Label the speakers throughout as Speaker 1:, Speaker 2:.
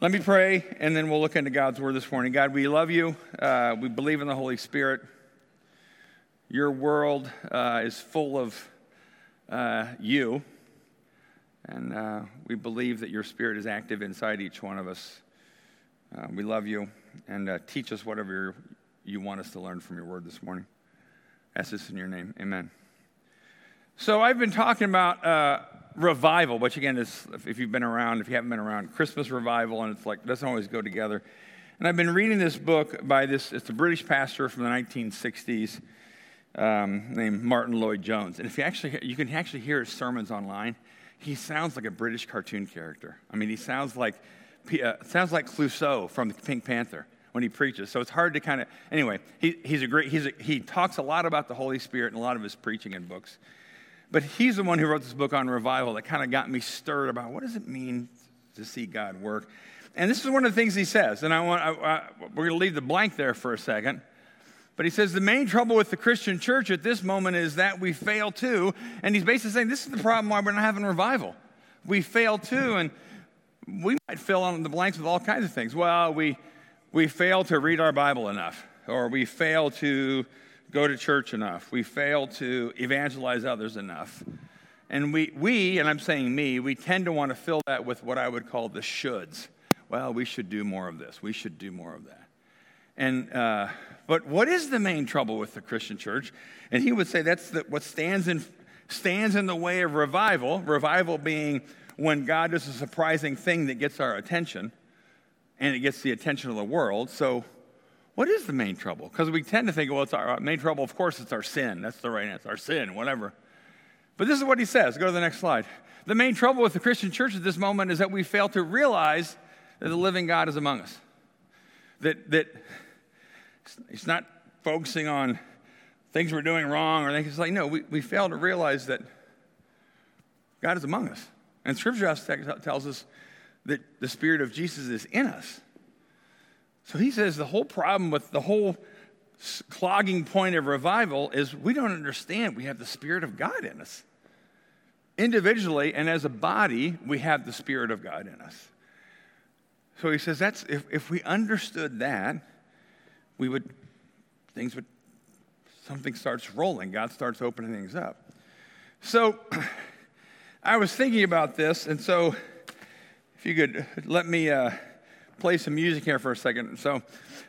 Speaker 1: Let me pray, and then we'll look into God's word this morning. God, we love you. Uh, we believe in the Holy Spirit. Your world uh, is full of uh, you, and uh, we believe that your Spirit is active inside each one of us. Uh, we love you, and uh, teach us whatever you want us to learn from your word this morning. Ask this in your name. Amen. So, I've been talking about revival, which again is, if you've been around, if you haven't been around, Christmas revival, and it's like, doesn't always go together. And I've been reading this book by this, it's a British pastor from the 1960s um, named Martyn Lloyd-Jones. And if you actually, you can actually hear his sermons online. He sounds like a British cartoon character. I mean, he sounds like, uh, sounds like Clouseau from the Pink Panther when he preaches. So it's hard to kind of, anyway, he, he's a great, he's a, he talks a lot about the Holy Spirit in a lot of his preaching and books. But he's the one who wrote this book on revival that kind of got me stirred about what does it mean to see God work. And this is one of the things he says, and I want I, I, we're going to leave the blank there for a second. But he says the main trouble with the Christian church at this moment is that we fail too. And he's basically saying this is the problem why we're not having revival. We fail too, and we might fill in the blanks with all kinds of things. Well, we, we fail to read our Bible enough, or we fail to go to church enough. We fail to evangelize others enough. And we, we, and I'm saying me, we tend to want to fill that with what I would call the shoulds. Well, we should do more of this. We should do more of that. And, uh, but what is the main trouble with the Christian church? And he would say that's the, what stands in, stands in the way of revival. Revival being when God does a surprising thing that gets our attention and it gets the attention of the world. So what is the main trouble? Because we tend to think, well, it's our main trouble, of course, it's our sin. That's the right answer, our sin, whatever. But this is what he says. Go to the next slide. The main trouble with the Christian church at this moment is that we fail to realize that the living God is among us. That, that it's not focusing on things we're doing wrong or things. Like, no, we, we fail to realize that God is among us. And Scripture tells us that the Spirit of Jesus is in us. So he says the whole problem with the whole clogging point of revival is we don't understand we have the Spirit of God in us. Individually and as a body, we have the Spirit of God in us. So he says that's if, if we understood that, we would things would something starts rolling. God starts opening things up. So I was thinking about this, and so if you could let me uh, play some music here for a second. So,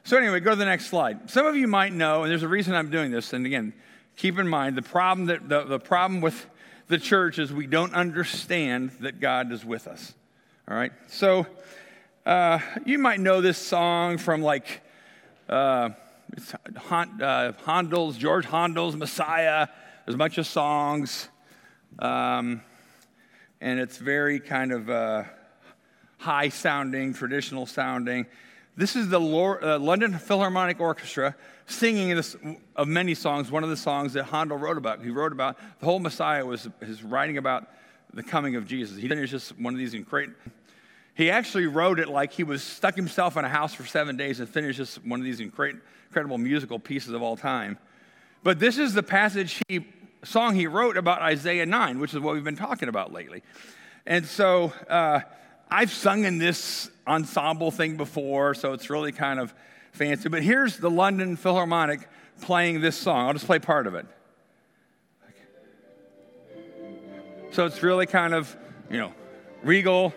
Speaker 1: so anyway, go to the next slide. Some of you might know, and there's a reason I'm doing this. And again, keep in mind the problem that the, the problem with the church is we don't understand that God is with us. All right. So uh, you might know this song from like uh, uh, Handel's George Handel's Messiah. There's a bunch of songs, um, and it's very kind of uh, high sounding, traditional sounding. This is the uh, London Philharmonic Orchestra singing this, of many songs, one of the songs that Handel wrote about. He wrote about the whole Messiah was his writing about the coming of Jesus. He didn't just one of these great. He actually wrote it like he was stuck himself in a house for seven days and finished just one of these incredible musical pieces of all time. But this is the passage he song he wrote about Isaiah 9, which is what we've been talking about lately. And so uh, I've sung in this ensemble thing before, so it's really kind of fancy. But here's the London Philharmonic playing this song. I'll just play part of it. So it's really kind of, you know, regal.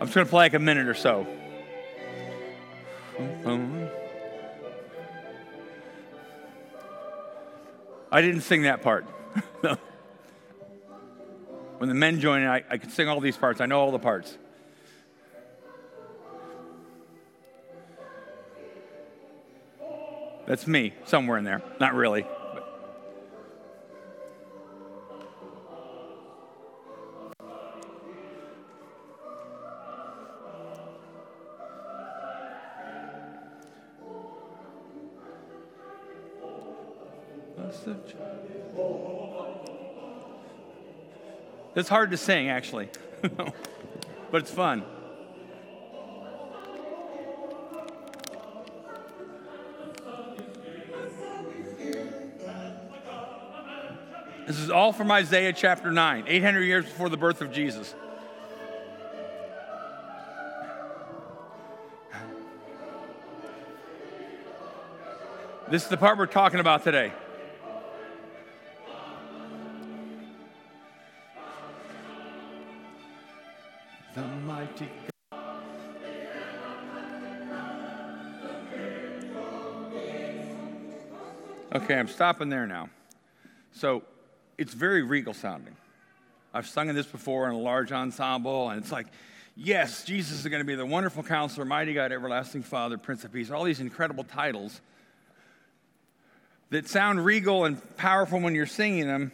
Speaker 1: I'm just going to play like a minute or so. I didn't sing that part. no. When the men join in, I, I can sing all these parts. I know all the parts. That's me, somewhere in there. Not really. It's hard to sing, actually, but it's fun. This is all from Isaiah chapter 9, 800 years before the birth of Jesus. This is the part we're talking about today. Okay, I'm stopping there now. So it's very regal sounding. I've sung in this before in a large ensemble, and it's like, yes, Jesus is going to be the wonderful counselor, mighty God, everlasting Father, Prince of Peace, all these incredible titles that sound regal and powerful when you're singing them,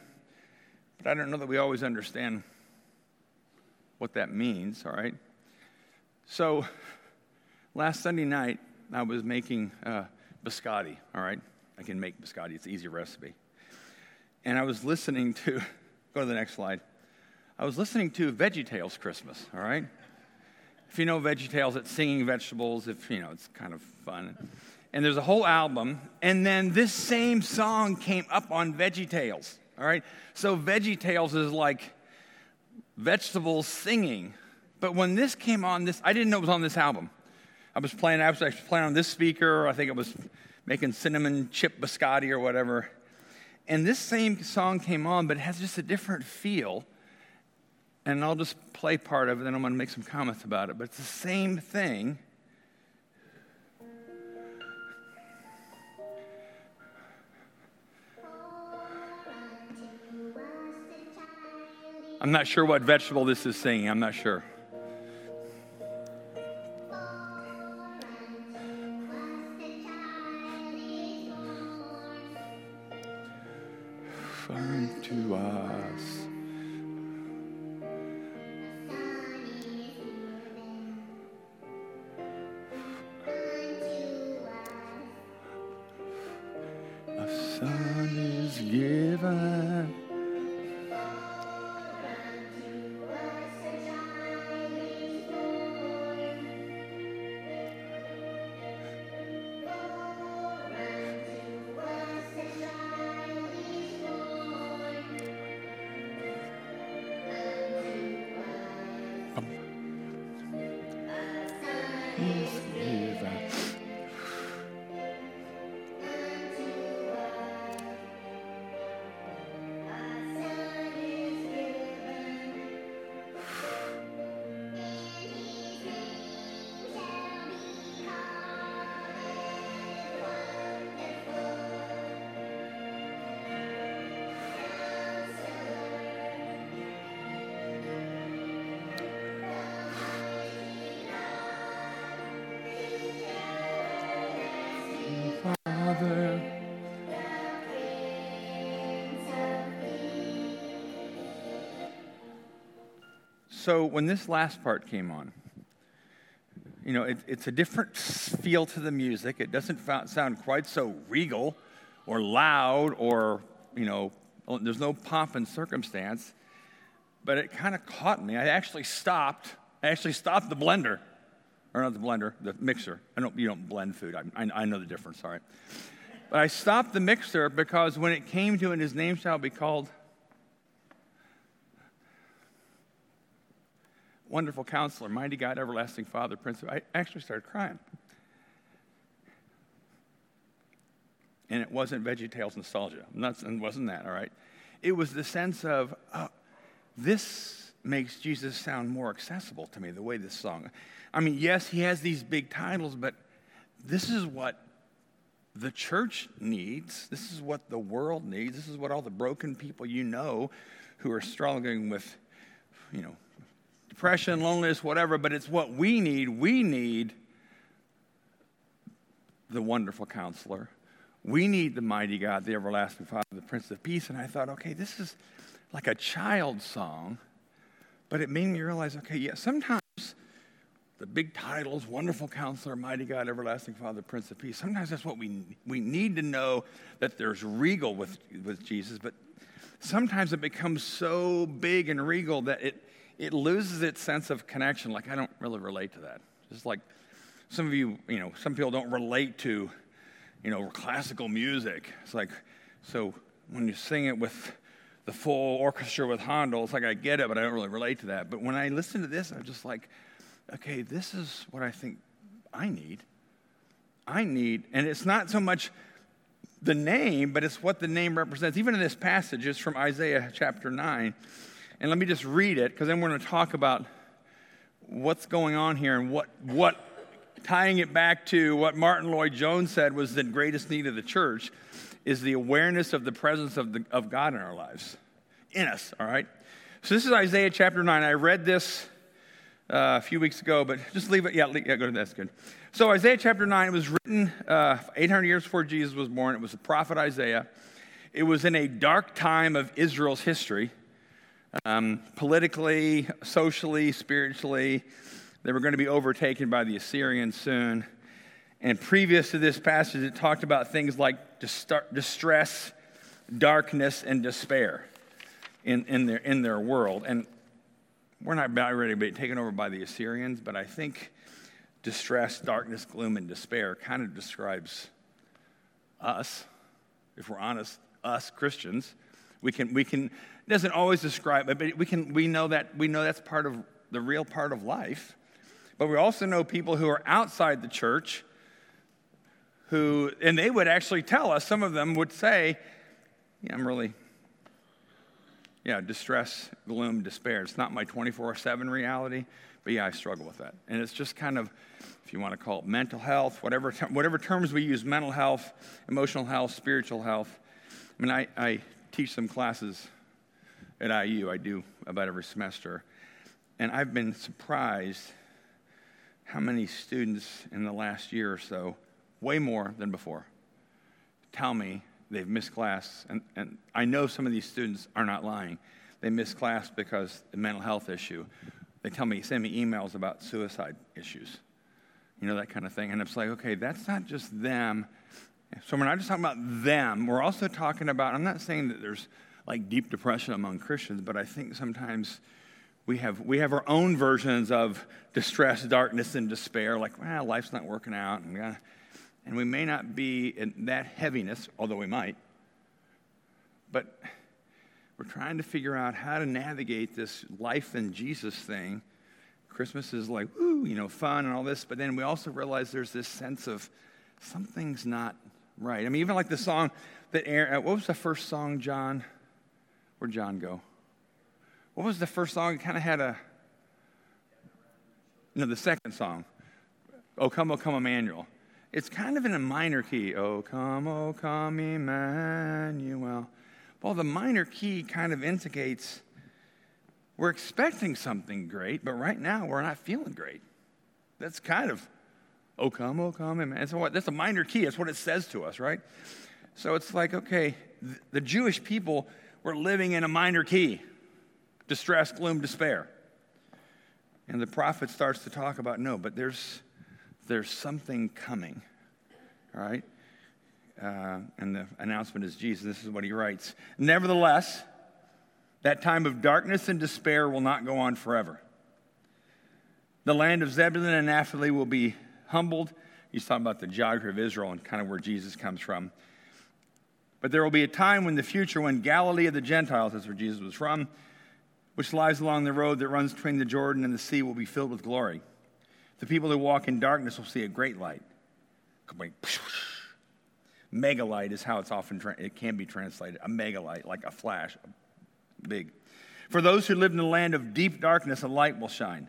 Speaker 1: but I don't know that we always understand what that means, all right? So last Sunday night, I was making uh, biscotti, all right? I can make biscotti, it's an easy recipe. And I was listening to, go to the next slide. I was listening to Veggie Tales Christmas, all right? If you know Veggie Tales, it's singing vegetables, if you know, it's kind of fun. And there's a whole album, and then this same song came up on Veggie Tales, all right? So Veggie Tales is like vegetables singing. But when this came on, this I didn't know it was on this album. I was playing, I was actually playing on this speaker. I think it was making cinnamon chip biscotti or whatever. And this same song came on, but it has just a different feel. And I'll just play part of it, and I'm going to make some comments about it. But it's the same thing. I'm not sure what vegetable this is singing. I'm not sure. So when this last part came on, you know, it, it's a different feel to the music. It doesn't sound quite so regal or loud or, you know, oh, there's no pomp and circumstance. But it kind of caught me. I actually stopped. I actually stopped the blender, or not the blender, the mixer. I don't, you don't blend food. I, I, I know the difference, right. But I stopped the mixer because when it came to and his name shall be called wonderful counselor, mighty God, everlasting Father, Prince. I actually started crying. And it wasn't Veggie Tales nostalgia. Not, it wasn't that, all right? It was the sense of, oh, this makes Jesus sound more accessible to me, the way this song. I mean, yes, he has these big titles, but this is what the church needs. This is what the world needs. This is what all the broken people you know who are struggling with, you know, depression, loneliness, whatever, but it's what we need. We need the wonderful counselor. We need the mighty God, the everlasting Father, the Prince of Peace. And I thought, okay, this is like a child song, but it made me realize, okay, yeah, sometimes the big titles, wonderful counselor, mighty God, everlasting Father, Prince of Peace, sometimes that's what we, we need to know that there's regal with, with Jesus, but sometimes it becomes so big and regal that it, it loses its sense of connection. Like, I don't really relate to that. Just like some of you, you know, some people don't relate to, you know, classical music. It's like, so when you sing it with the full orchestra with Handel, it's like I get it, but I don't really relate to that. But when I listen to this, I'm just like, okay, this is what I think I need. I need, and it's not so much the name, but it's what the name represents. Even in this passage, it's from Isaiah chapter 9. And let me just read it, because then we're going to talk about what's going on here and what, what, tying it back to what Martyn Lloyd-Jones said was the greatest need of the church is the awareness of the presence of, the, of God in our lives, in us, all right? So this is Isaiah chapter 9. I read this uh, a few weeks ago, but just leave it. Yeah, leave, yeah go to that's good. So Isaiah chapter 9 was written uh, 800 years before Jesus was born. It was the prophet Isaiah. It was in a dark time of Israel's history, um, politically, socially, spiritually. They were going to be overtaken by the Assyrians soon. And previous to this passage, it talked about things like distress, darkness, and despair in, in, their, in their world. And we're not about ready to be taken over by the Assyrians, but I think distress, darkness, gloom, and despair kind of describes us, if we're honest, us Christians. We can, we can, it doesn't always describe it, but we, can, we, know that, we know that's part of the real part of life. But we also know people who are outside the church who, and they would actually tell us, some of them would say, yeah, I'm really yeah, distress, gloom, despair. It's not my 24 7 reality, but yeah, I struggle with that. And it's just kind of, if you want to call it mental health, whatever, whatever terms we use mental health, emotional health, spiritual health. I mean, I, I teach some classes at IU, I do about every semester. And I've been surprised how many students in the last year or so, way more than before, tell me they've missed class. And, and I know some of these students are not lying. They miss class because of mental health issue. They tell me, send me emails about suicide issues, you know, that kind of thing. And it's like, okay, that's not just them. So we're not just talking about them. We're also talking about, I'm not saying that there's like deep depression among Christians, but I think sometimes we have, we have our own versions of distress, darkness, and despair, like, well, life's not working out. And gotta, and we may not be in that heaviness, although we might. But we're trying to figure out how to navigate this life in Jesus thing. Christmas is like, ooh, you know, fun and all this, but then we also realize there's this sense of something's not right. I mean, even like the song that Aaron, uh, what was the first song, John? Where'd John go? What was the first song? It kind of had a, no, the second song. Oh, come, oh, come, Emmanuel it's kind of in a minor key. Oh, come, oh, come, Emmanuel. Well, the minor key kind of indicates we're expecting something great, but right now we're not feeling great. That's kind of, oh, come, oh, come, Emmanuel. So what, that's a minor key. That's what it says to us, right? So it's like, okay, the Jewish people were living in a minor key distress, gloom, despair. And the prophet starts to talk about no, but there's there's something coming. All right? Uh, and the announcement is Jesus. This is what he writes. Nevertheless, that time of darkness and despair will not go on forever. The land of Zebulun and Naphtali will be humbled. He's talking about the geography of Israel and kind of where Jesus comes from. But there will be a time when the future, when Galilee of the Gentiles, that's where Jesus was from, which lies along the road that runs between the Jordan and the sea, will be filled with glory. The people who walk in darkness will see a great light. Mega light is how it's often it can be translated. A mega light, like a flash, big. For those who live in the land of deep darkness, a light will shine.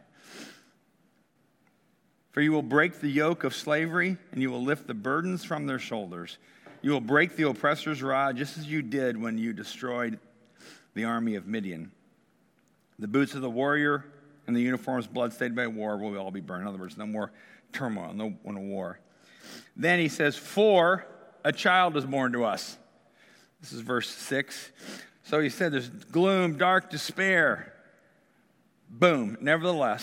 Speaker 1: For you will break the yoke of slavery, and you will lift the burdens from their shoulders. You will break the oppressor's rod, just as you did when you destroyed the army of Midian. The boots of the warrior and the uniforms blood-stained by war will all be burned. In other words, no more turmoil, no, no war. Then he says, For a child is born to us. This is verse 6. So he said, There's gloom, dark, despair. Boom. Nevertheless,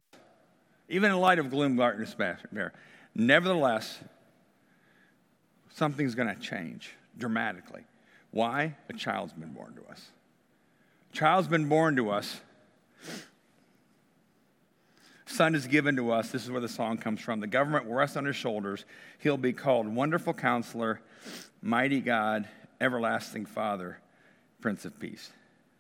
Speaker 1: even in light of gloom, dark, despair, nevertheless, something's going to change dramatically. Why? A child's been born to us. A child's been born to us Son is given to us. This is where the song comes from. The government will rest on his shoulders. He'll be called Wonderful Counselor, Mighty God, Everlasting Father, Prince of Peace.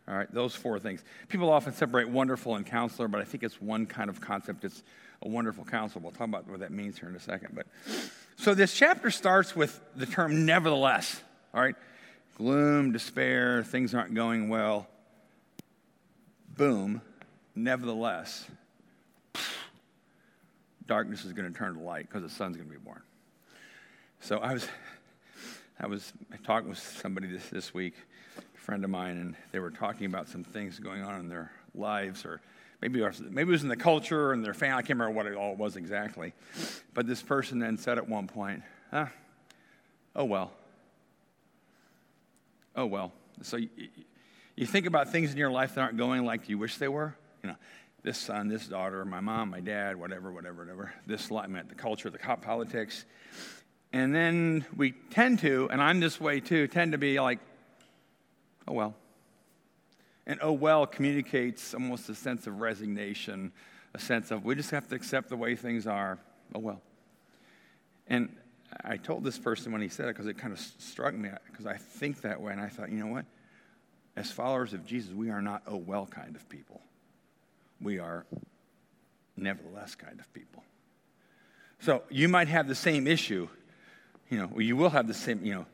Speaker 1: All right, those four things. People often separate wonderful and counselor, but I think it's one kind of concept. It's a wonderful counselor. We'll talk about what that means here in a second. But so this chapter starts with the term nevertheless. all right? Gloom, despair, things aren't going well. Boom. Nevertheless, darkness is going to turn to light because the sun's going to be born. So I was, I was talking with somebody this, this week, a friend of mine, and they were talking about some things going on in their lives, or maybe, maybe it was in the culture and their family. I can't remember what it all was exactly. But this person then said at one point, ah, oh well. Oh well. So you, you think about things in your life that aren't going like you wish they were. You know, this son, this daughter, my mom, my dad, whatever, whatever, whatever. This meant the culture, the cop politics. And then we tend to, and I'm this way too, tend to be like, oh well. And oh well communicates almost a sense of resignation, a sense of we just have to accept the way things are. Oh well. And I told this person when he said it because it kind of struck me because I think that way. And I thought, you know what? As followers of Jesus, we are not oh well kind of people we are nevertheless kind of people. So you might have the same issue. You know, you will have the same, you know,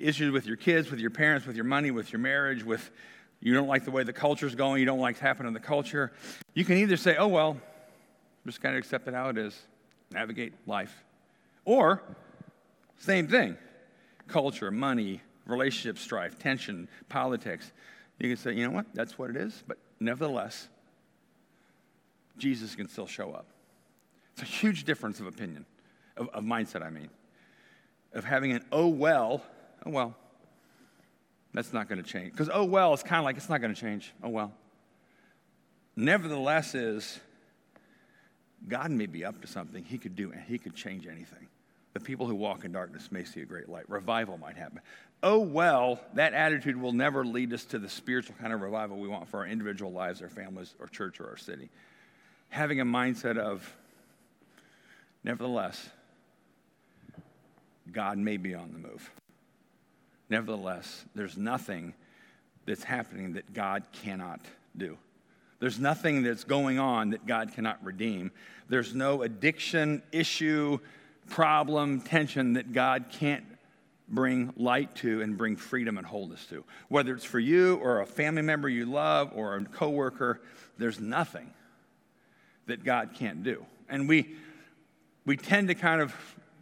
Speaker 1: issues with your kids, with your parents, with your money, with your marriage, with you don't like the way the culture's going, you don't like what's happening in the culture. You can either say, oh, well, just kind of accept it how it is, navigate life. Or, same thing culture, money, relationship strife, tension, politics. You can say, you know what, that's what it is, but nevertheless, Jesus can still show up. It's a huge difference of opinion, of, of mindset, I mean. Of having an oh well, oh well, that's not going to change. Because oh well it's kind of like it's not going to change. Oh well. Nevertheless, is God may be up to something. He could do, and He could change anything. The people who walk in darkness may see a great light. Revival might happen. Oh, well, that attitude will never lead us to the spiritual kind of revival we want for our individual lives, our families, our church, or our city having a mindset of, nevertheless, God may be on the move. Nevertheless, there's nothing that's happening that God cannot do. There's nothing that's going on that God cannot redeem. There's no addiction, issue, problem, tension that God can't bring light to and bring freedom and wholeness to. Whether it's for you or a family member you love or a coworker, there's nothing that God can't do. And we, we tend to kind of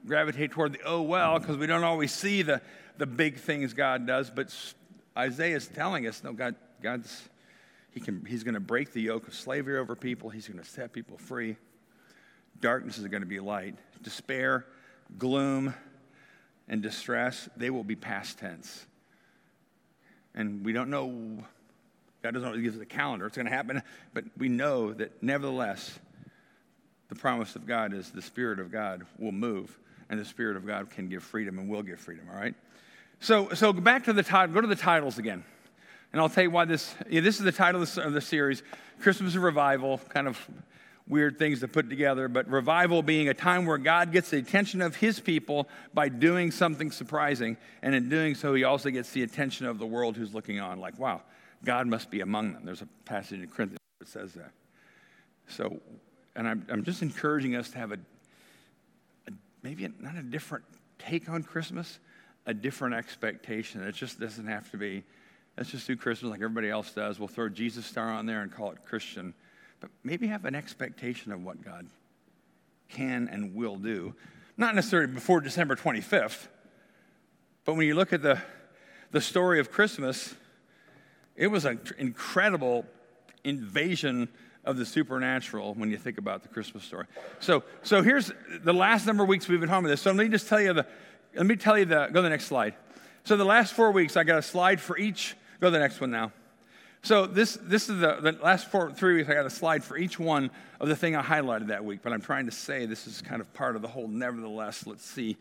Speaker 1: gravitate toward the oh well because we don't always see the, the big things God does. But Isaiah is telling us no, God, God's, he can, he's going to break the yoke of slavery over people, he's going to set people free. Darkness is going to be light. Despair, gloom, and distress, they will be past tense. And we don't know God doesn't always give us a calendar. It's going to happen. But we know that nevertheless, the promise of God is the Spirit of God will move, and the Spirit of God can give freedom and will give freedom, all right? So, so go back to the title, go to the titles again. And I'll tell you why this, yeah, this is the title of the, series Christmas Revival, kind of weird things to put together, but revival being a time where God gets the attention of his people by doing something surprising. And in doing so, he also gets the attention of the world who's looking on, like, wow, God must be among them. There's a passage in Corinthians that says that. So, and I'm, I'm just encouraging us to have a maybe not a different take on Christmas, a different expectation. It just doesn't have to be, let's just do Christmas like everybody else does. We'll throw Jesus star on there and call it Christian. But maybe have an expectation of what God can and will do. Not necessarily before December 25th, but when you look at the, the story of Christmas, it was an incredible invasion of the supernatural when you think about the Christmas story. So, so here's the last number of weeks we've been home with this. So let me just tell you the, let me tell you the, go to the next slide. So the last four weeks, I got a slide for each, go to the next one now. So this, this is the, the last four, three weeks, I got a slide for each one of the thing I highlighted that week. But I'm trying to say this is kind of part of the whole, nevertheless, let's see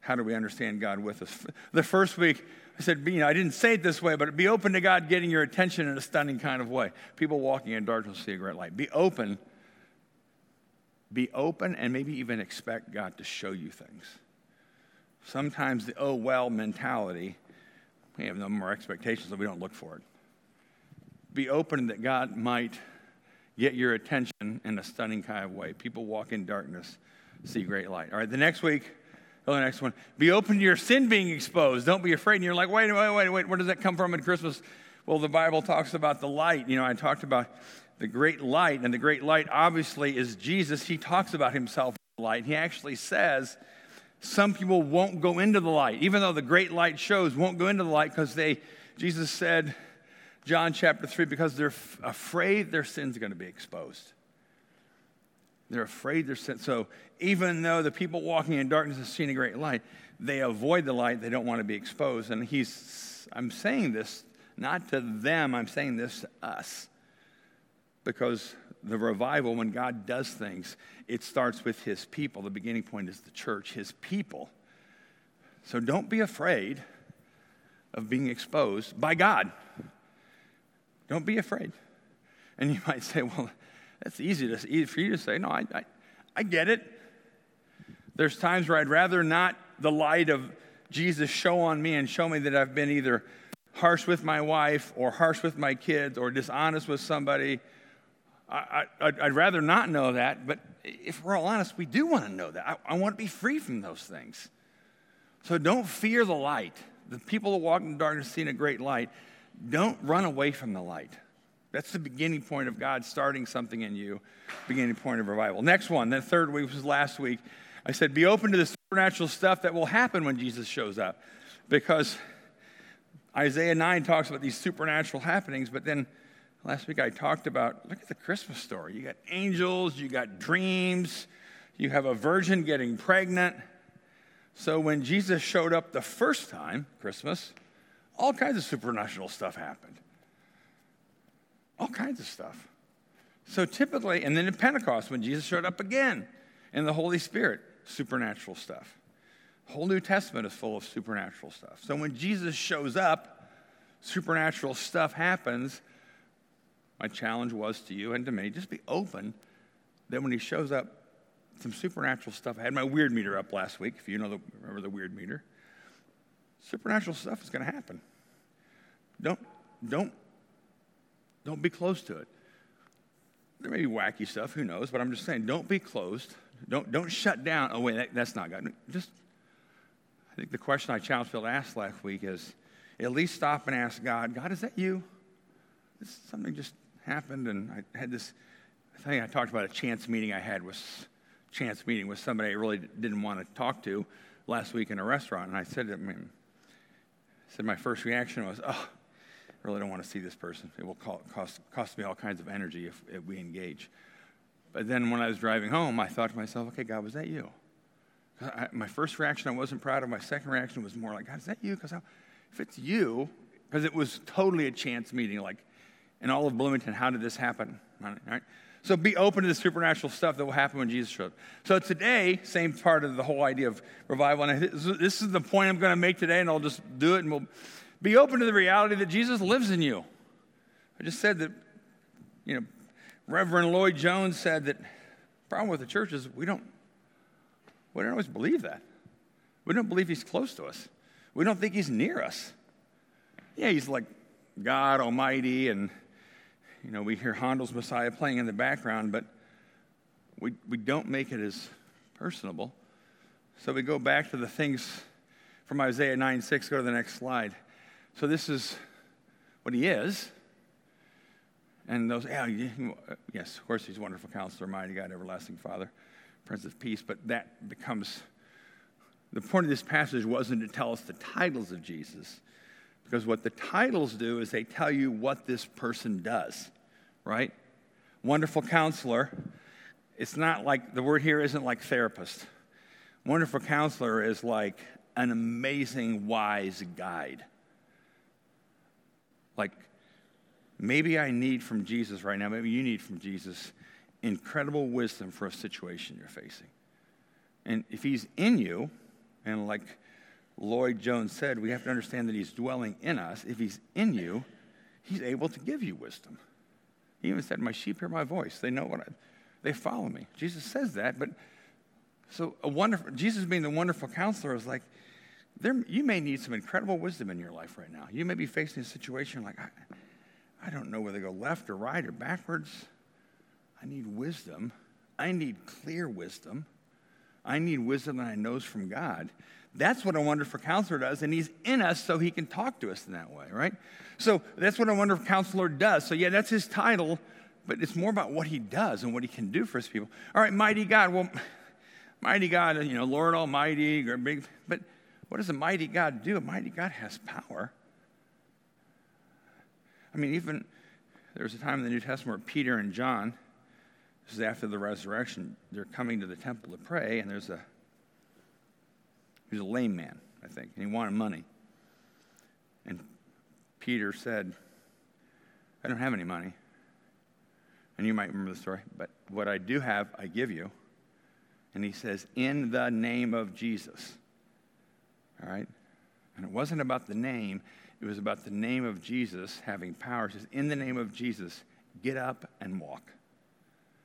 Speaker 1: how do we understand God with us. The first week, I said, you know, I didn't say it this way, but be open to God getting your attention in a stunning kind of way. People walking in darkness see a great light. Be open. Be open and maybe even expect God to show you things. Sometimes the oh well mentality, we have no more expectations, so we don't look for it. Be open that God might get your attention in a stunning kind of way. People walk in darkness, see great light. All right, the next week, Oh, the next one. Be open to your sin being exposed. Don't be afraid. And you're like, wait, wait, wait, wait. Where does that come from in Christmas? Well, the Bible talks about the light. You know, I talked about the great light, and the great light obviously is Jesus. He talks about himself light. He actually says some people won't go into the light, even though the great light shows, won't go into the light because they, Jesus said, John chapter 3, because they're f- afraid their sin's going to be exposed. They're afraid their sin. So even though the people walking in darkness have seen a great light, they avoid the light. They don't want to be exposed. And he's, I'm saying this not to them, I'm saying this to us. Because the revival, when God does things, it starts with his people. The beginning point is the church, his people. So don't be afraid of being exposed by God. Don't be afraid. And you might say, well, that's easy, to, for you to say. No, I, I, I get it. There's times where I'd rather not the light of Jesus show on me and show me that I've been either harsh with my wife or harsh with my kids or dishonest with somebody. I, would rather not know that, but if we're all honest, we do want to know that. I, I want to be free from those things. So don't fear the light. The people who walk in the darkness seeing a great light. Don't run away from the light. That's the beginning point of God starting something in you, beginning point of revival. Next one, the third week was last week. I said, be open to the supernatural stuff that will happen when Jesus shows up. Because Isaiah 9 talks about these supernatural happenings, but then last week I talked about look at the Christmas story. You got angels, you got dreams, you have a virgin getting pregnant. So when Jesus showed up the first time, Christmas, all kinds of supernatural stuff happened. All kinds of stuff. So typically, and then in Pentecost, when Jesus showed up again in the Holy Spirit, supernatural stuff. The whole New Testament is full of supernatural stuff. So when Jesus shows up, supernatural stuff happens. My challenge was to you and to me just be open that when he shows up, some supernatural stuff. I had my weird meter up last week, if you know the, remember the weird meter. Supernatural stuff is going to happen. Don't, don't, don't be close to it. There may be wacky stuff, who knows, but I'm just saying, don't be closed. Don't, don't shut down. Oh, wait, that, that's not God. Just, I think the question I challenged Phil to ask last week is at least stop and ask God, God, is that you? This, something just happened, and I had this I think I talked about a chance meeting I had with chance meeting with somebody I really didn't want to talk to last week in a restaurant, and I said, I mean, I said my first reaction was, oh, really don't want to see this person. It will cost, cost me all kinds of energy if, if we engage. But then when I was driving home, I thought to myself, okay, God, was that you? I, my first reaction, I wasn't proud of. My second reaction was more like, God, is that you? Because if it's you, because it was totally a chance meeting, like in all of Bloomington, how did this happen? All right? So be open to the supernatural stuff that will happen when Jesus shows up. So today, same part of the whole idea of revival. And this is the point I'm going to make today, and I'll just do it, and we'll be open to the reality that Jesus lives in you. I just said that, you know, Reverend Lloyd Jones said that the problem with the church is we don't, we don't always believe that. We don't believe he's close to us. We don't think he's near us. Yeah, he's like God Almighty, and, you know, we hear Handel's Messiah playing in the background, but we, we don't make it as personable. So we go back to the things from Isaiah 9 6. Go to the next slide. So this is what he is. And those, yeah, yes, of course, he's wonderful counselor, mighty God, everlasting Father, Prince of Peace. But that becomes the point of this passage wasn't to tell us the titles of Jesus, because what the titles do is they tell you what this person does, right? Wonderful counselor. It's not like the word here isn't like therapist. Wonderful counselor is like an amazing, wise guide. Like, maybe I need from Jesus right now, maybe you need from Jesus incredible wisdom for a situation you're facing. And if he's in you, and like Lloyd Jones said, we have to understand that he's dwelling in us. If he's in you, he's able to give you wisdom. He even said, My sheep hear my voice. They know what I, they follow me. Jesus says that, but so a wonderful Jesus being the wonderful counselor is like, there, you may need some incredible wisdom in your life right now. You may be facing a situation like, I, I don't know whether to go left or right or backwards. I need wisdom. I need clear wisdom. I need wisdom that I knows from God. That's what a wonderful counselor does, and he's in us so he can talk to us in that way, right? So that's what a wonderful counselor does. So, yeah, that's his title, but it's more about what he does and what he can do for his people. All right, mighty God. Well, mighty God, you know, Lord Almighty, big, but what does a mighty God do? A mighty God has power. I mean, even there was a time in the New Testament where Peter and John, this is after the resurrection, they're coming to the temple to pray, and there's a he's a lame man, I think, and he wanted money. And Peter said, I don't have any money. And you might remember the story, but what I do have, I give you. And he says, In the name of Jesus. All right? And it wasn't about the name, it was about the name of Jesus having power. It says, In the name of Jesus, get up and walk.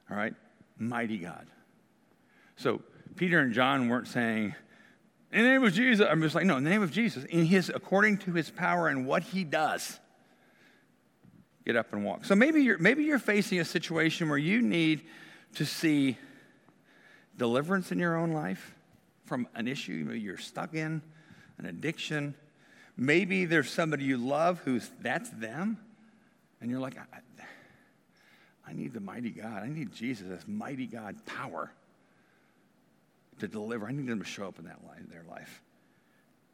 Speaker 1: All right? Mighty God. So Peter and John weren't saying, in the name of Jesus. I'm just like, no, in the name of Jesus. In his, according to his power and what he does. Get up and walk. So maybe you're, maybe you're facing a situation where you need to see deliverance in your own life from an issue you're stuck in, an addiction. Maybe there's somebody you love who's that's them, and you're like, I, I need the mighty God. I need Jesus, this mighty God power to deliver. I need them to show up in that life, their life.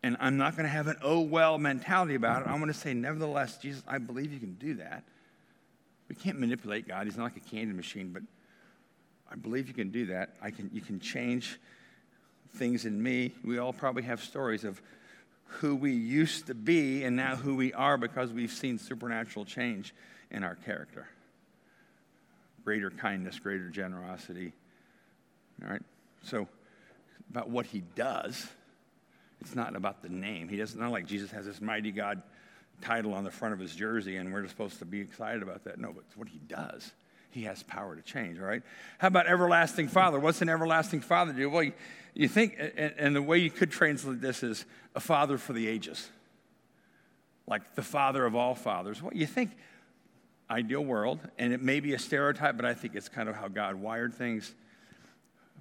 Speaker 1: And I'm not going to have an oh well mentality about it. I'm going to say, nevertheless, Jesus, I believe you can do that. We can't manipulate God. He's not like a candy machine, but I believe you can do that. I can, you can change things in me. We all probably have stories of who we used to be and now who we are because we've seen supernatural change in our character. Greater kindness, greater generosity. All right? So, about what he does. It's not about the name. He doesn't not like Jesus has this mighty God title on the front of his jersey and we're supposed to be excited about that. No, but it's what he does. He has power to change, all right? How about everlasting father? What's an everlasting father do? Well, you, you think, and, and the way you could translate this is a father for the ages, like the father of all fathers. What you think ideal world, and it may be a stereotype, but I think it's kind of how God wired things.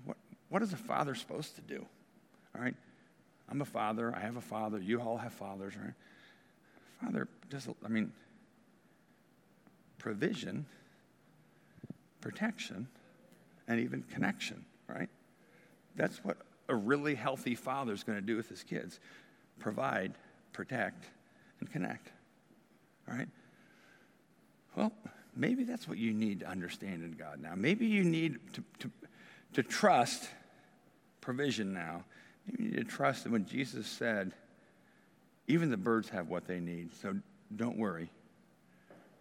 Speaker 1: What, what is a father supposed to do? All right? I'm a father. I have a father. You all have fathers, right? Father does, I mean, provision, protection, and even connection, right? That's what a really healthy father is going to do with his kids provide, protect, and connect, right? Well, maybe that's what you need to understand in God now. Maybe you need to, to, to trust provision now. You need to trust that when Jesus said, even the birds have what they need, so don't worry.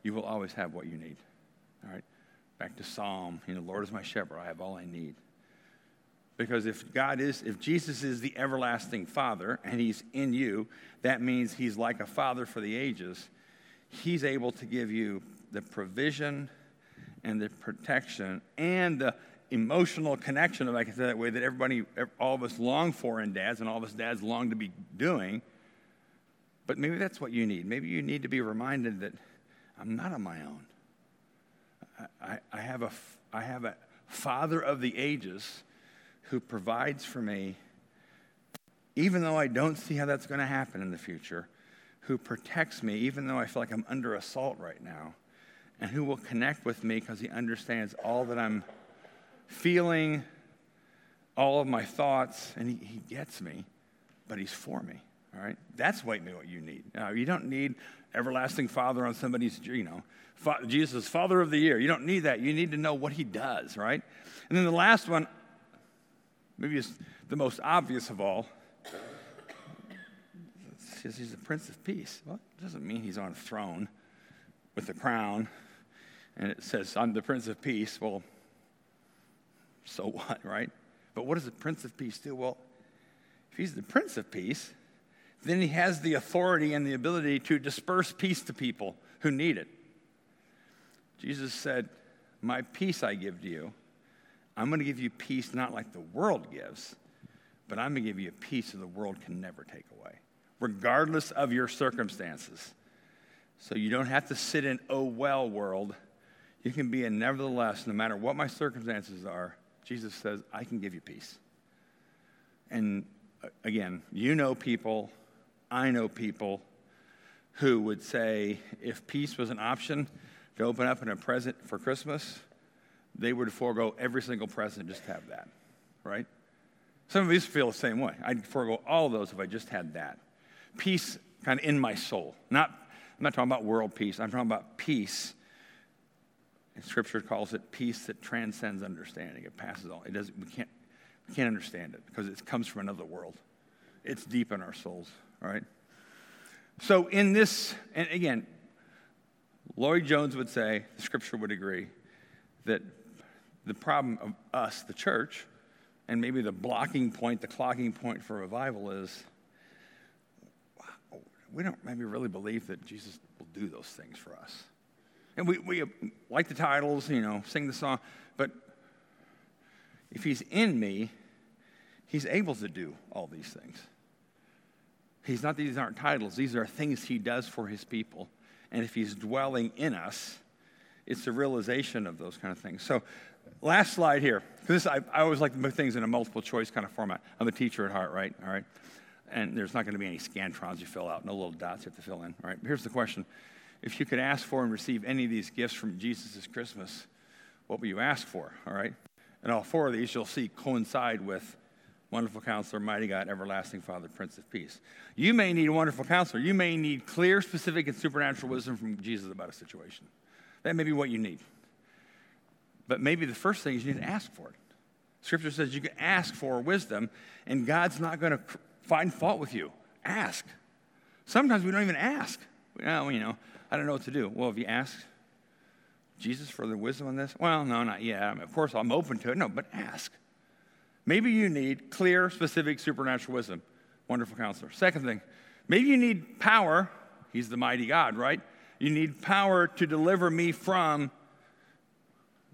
Speaker 1: You will always have what you need. All right? Back to Psalm, you know, Lord is my shepherd, I have all I need. Because if God is, if Jesus is the everlasting Father and He's in you, that means He's like a Father for the ages. He's able to give you the provision and the protection and the emotional connection, if I can say that way, that everybody, all of us long for in dads, and all of us dads long to be doing. But maybe that's what you need. Maybe you need to be reminded that I'm not on my own. I, I, have, a, I have a father of the ages who provides for me, even though I don't see how that's going to happen in the future, who protects me, even though I feel like I'm under assault right now, and who will connect with me because he understands all that I'm feeling all of my thoughts, and he, he gets me, but he's for me. All right? That's what you need. Now, you don't need everlasting father on somebody's, you know, fa- Jesus, father of the year. You don't need that. You need to know what he does, right? And then the last one, maybe it's the most obvious of all, says he's the Prince of Peace. Well, it doesn't mean he's on a throne with a crown and it says, I'm the Prince of Peace. Well, so what, right? But what does the Prince of Peace do? Well, if he's the Prince of Peace, then he has the authority and the ability to disperse peace to people who need it. Jesus said, My peace I give to you. I'm going to give you peace not like the world gives, but I'm going to give you a peace that the world can never take away, regardless of your circumstances. So you don't have to sit in, oh well, world. You can be in, nevertheless, no matter what my circumstances are, Jesus says, I can give you peace. And uh, again, you know people, I know people who would say if peace was an option to open up in a present for Christmas, they would forego every single present just to have that, right? Some of you feel the same way. I'd forego all those if I just had that. Peace kind of in my soul. Not, I'm not talking about world peace, I'm talking about peace. And scripture calls it peace that transcends understanding. It passes all. It doesn't, we can't, we can't understand it because it comes from another world. It's deep in our souls, all right? So, in this, and again, Lloyd Jones would say, the scripture would agree, that the problem of us, the church, and maybe the blocking point, the clogging point for revival is we don't maybe really believe that Jesus will do those things for us. And we, we like the titles, you know, sing the song, but if he's in me, he's able to do all these things. He's not, these aren't titles, these are things he does for his people. And if he's dwelling in us, it's the realization of those kind of things. So, last slide here. This I, I always like to put things in a multiple choice kind of format. I'm a teacher at heart, right? All right. And there's not going to be any scantrons you fill out, no little dots you have to fill in. All right. Here's the question: If you could ask for and receive any of these gifts from Jesus this Christmas, what will you ask for? All right. And all four of these you'll see coincide with Wonderful Counselor, Mighty God, Everlasting Father, Prince of Peace. You may need a wonderful counselor. You may need clear, specific, and supernatural wisdom from Jesus about a situation. That may be what you need. But maybe the first thing is you need to ask for it. Scripture says you can ask for wisdom, and God's not going to find fault with you. Ask. Sometimes we don't even ask. Well, you know, I don't know what to do. Well, have you asked Jesus for the wisdom on this? Well, no, not yet. I mean, of course, I'm open to it. No, but ask. Maybe you need clear, specific supernatural wisdom. Wonderful counselor. Second thing, maybe you need power. He's the mighty God, right? You need power to deliver me from,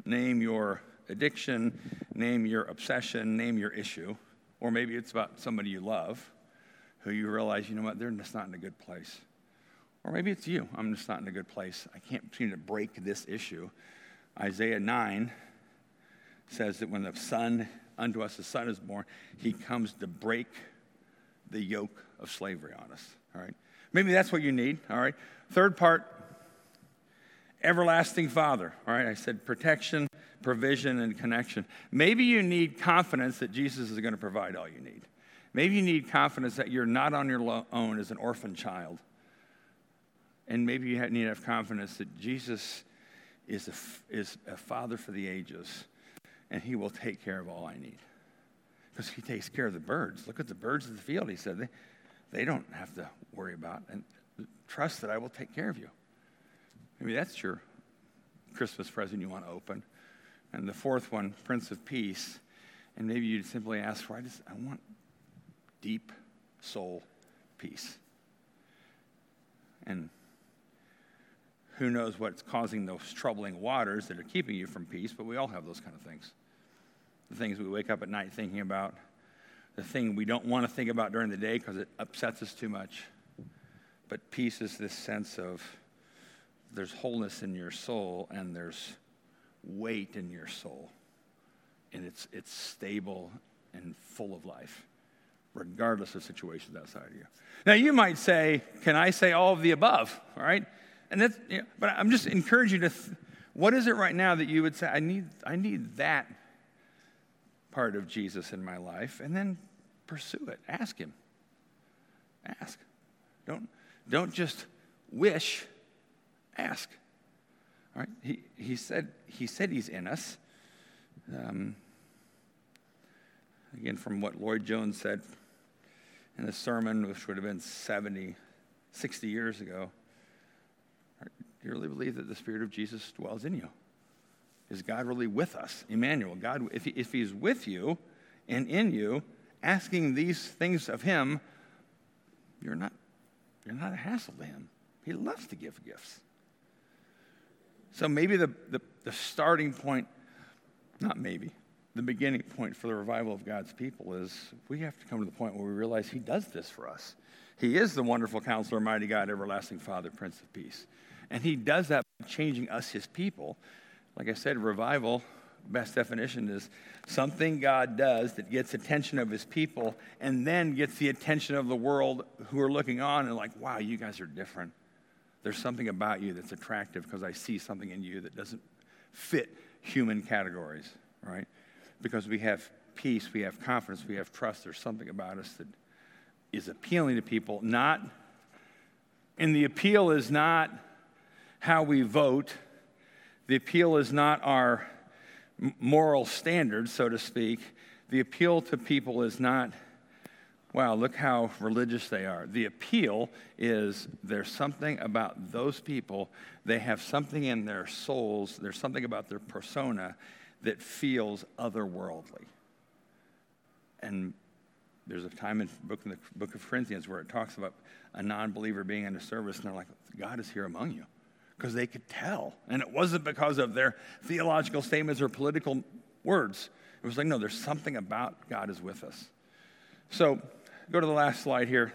Speaker 1: name your addiction, name your obsession, name your issue. Or maybe it's about somebody you love who you realize, you know what, they're just not in a good place. Or maybe it's you. I'm just not in a good place. I can't seem to break this issue. Isaiah 9 says that when the son unto us a son is born, he comes to break the yoke of slavery on us. All right? Maybe that's what you need. All right? Third part, everlasting Father. All right? I said protection, provision, and connection. Maybe you need confidence that Jesus is going to provide all you need. Maybe you need confidence that you're not on your own as an orphan child. And maybe you need to have confidence that Jesus is a, is a father for the ages and he will take care of all I need. Because he takes care of the birds. Look at the birds of the field, he said. They, they don't have to worry about and trust that I will take care of you. Maybe that's your Christmas present you want to open. And the fourth one, Prince of Peace. And maybe you'd simply ask for, I just I want deep soul peace. And who knows what's causing those troubling waters that are keeping you from peace, but we all have those kind of things the things we wake up at night thinking about, the thing we don't want to think about during the day because it upsets us too much. But peace is this sense of there's wholeness in your soul and there's weight in your soul. And it's, it's stable and full of life, regardless of situations outside of you. Now, you might say, Can I say all of the above? All right? And that's, you know, but I'm just encouraging you to, th- what is it right now that you would say, I need, I need that part of Jesus in my life, and then pursue it. Ask Him. Ask. Don't, don't just wish, ask. All right? He, he, said, he said He's in us. Um, again, from what Lloyd Jones said in a sermon, which would have been 70, 60 years ago. Do you really believe that the Spirit of Jesus dwells in you? Is God really with us? Emmanuel, God, if, he, if He's with you and in you, asking these things of Him, you're not, you're not a hassle to Him. He loves to give gifts. So maybe the, the, the starting point, not maybe, the beginning point for the revival of God's people is we have to come to the point where we realize He does this for us. He is the wonderful counselor, mighty God, everlasting Father, Prince of Peace. And He does that by changing us, His people, like I said, revival best definition is something God does that gets attention of his people and then gets the attention of the world who are looking on and like, wow, you guys are different. There's something about you that's attractive because I see something in you that doesn't fit human categories, right? Because we have peace, we have confidence, we have trust. There's something about us that is appealing to people, not, and the appeal is not how we vote, the appeal is not our moral standards, so to speak. The appeal to people is not, wow, look how religious they are. The appeal is there's something about those people, they have something in their souls, there's something about their persona that feels otherworldly. And there's a time in the book, in the book of Corinthians where it talks about a non believer being in a service, and they're like, God is here among you because they could tell. And it wasn't because of their theological statements or political words. It was like, no, there's something about God is with us. So go to the last slide here.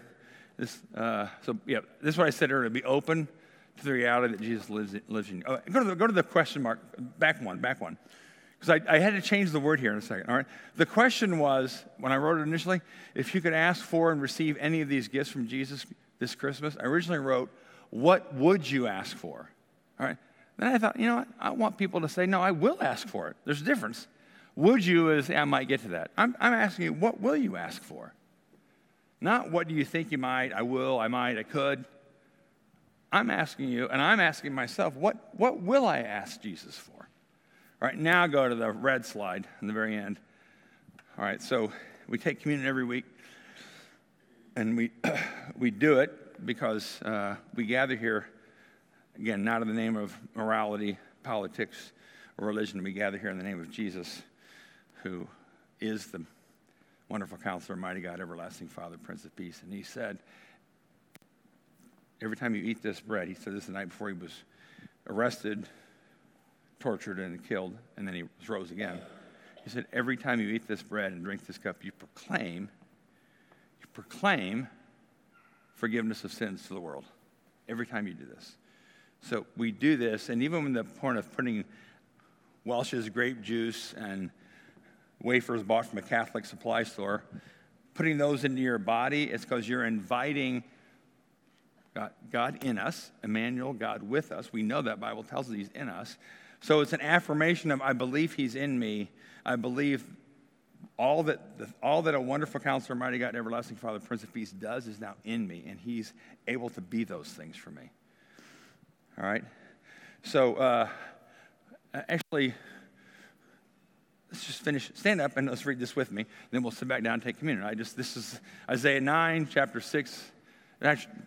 Speaker 1: This, uh, so, yeah, this is what I said earlier be open to the reality that Jesus lives, lives in you. Oh, go, to the, go to the question mark, back one, back one. Because I, I had to change the word here in a second, all right? The question was, when I wrote it initially, if you could ask for and receive any of these gifts from Jesus this Christmas, I originally wrote, what would you ask for? All right. Then I thought, you know what? I want people to say, no, I will ask for it. There's a difference. Would you, is I might get to that. I'm, I'm asking you, what will you ask for? Not what do you think you might, I will, I might, I could. I'm asking you, and I'm asking myself, what, what will I ask Jesus for? All right, now go to the red slide in the very end. All right, so we take communion every week, and we, we do it because uh, we gather here Again, not in the name of morality, politics, or religion. We gather here in the name of Jesus, who is the wonderful counselor, mighty God, everlasting Father, Prince of Peace. And he said, Every time you eat this bread, he said this the night before he was arrested, tortured, and killed, and then he rose again. He said, Every time you eat this bread and drink this cup, you proclaim, you proclaim forgiveness of sins to the world. Every time you do this. So we do this, and even when the point of putting Welch's grape juice and wafers bought from a Catholic supply store, putting those into your body, it's because you're inviting God, God, in us, Emmanuel, God with us. We know that Bible tells us He's in us. So it's an affirmation of I believe He's in me. I believe all that, all that a wonderful counselor, mighty God, everlasting Father, Prince of Peace does is now in me, and He's able to be those things for me. All right? So, uh, actually, let's just finish. Stand up and let's read this with me. Then we'll sit back down and take communion. I just, this is Isaiah 9, chapter 6,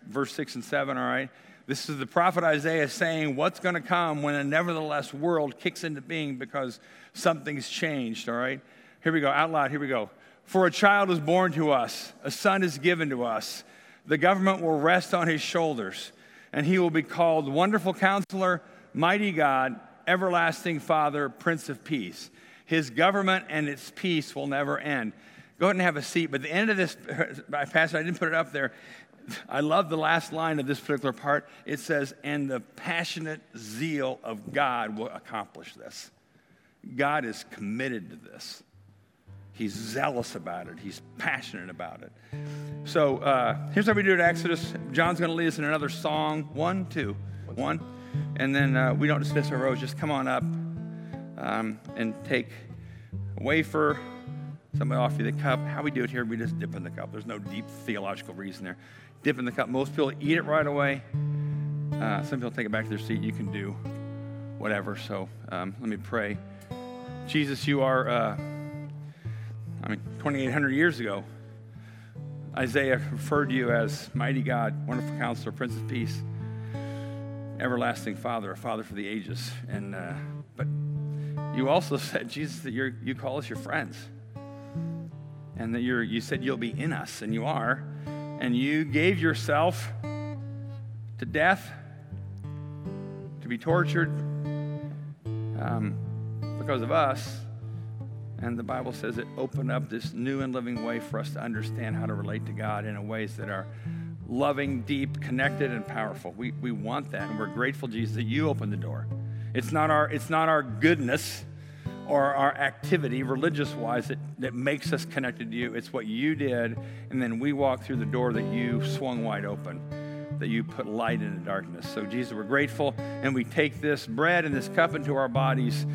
Speaker 1: verse 6 and 7, all right? This is the prophet Isaiah saying what's going to come when a nevertheless world kicks into being because something's changed, all right? Here we go, out loud, here we go. For a child is born to us, a son is given to us. The government will rest on his shoulders and he will be called Wonderful Counselor, Mighty God, Everlasting Father, Prince of Peace. His government and its peace will never end. Go ahead and have a seat. But the end of this passage, I didn't put it up there. I love the last line of this particular part. It says, And the passionate zeal of God will accomplish this. God is committed to this. He's zealous about it. He's passionate about it. So uh, here's how we do it Exodus. John's going to lead us in another song. One, two, one. And then uh, we don't dismiss our rows. Just come on up um, and take a wafer. Somebody offer you the cup. How we do it here, we just dip in the cup. There's no deep theological reason there. Dip in the cup. Most people eat it right away. Uh, some people take it back to their seat. You can do whatever. So um, let me pray. Jesus, you are uh, I mean, 2,800 years ago, Isaiah referred to you as mighty God, wonderful counselor, Prince of Peace, everlasting Father, a Father for the ages. And uh, but you also said, Jesus, that you you call us your friends, and that you're you said you'll be in us, and you are, and you gave yourself to death, to be tortured um, because of us and the Bible says it opened up this new and living way for us to understand how to relate to God in ways that are loving, deep, connected, and powerful. We, we want that, and we're grateful, Jesus, that you opened the door. It's not our, it's not our goodness or our activity, religious wise, that, that makes us connected to you. It's what you did, and then we walk through the door that you swung wide open, that you put light in the darkness. So, Jesus, we're grateful, and we take this bread and this cup into our bodies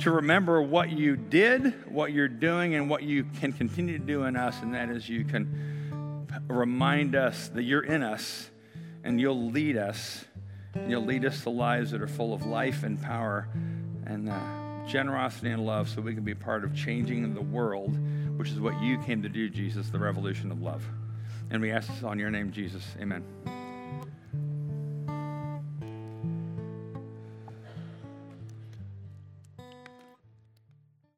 Speaker 1: to remember what you did, what you're doing, and what you can continue to do in us, and that is you can remind us that you're in us and you'll lead us. And you'll lead us to lives that are full of life and power and uh, generosity and love so we can be part of changing the world, which is what you came to do, Jesus, the revolution of love. And we ask this on your name, Jesus. Amen.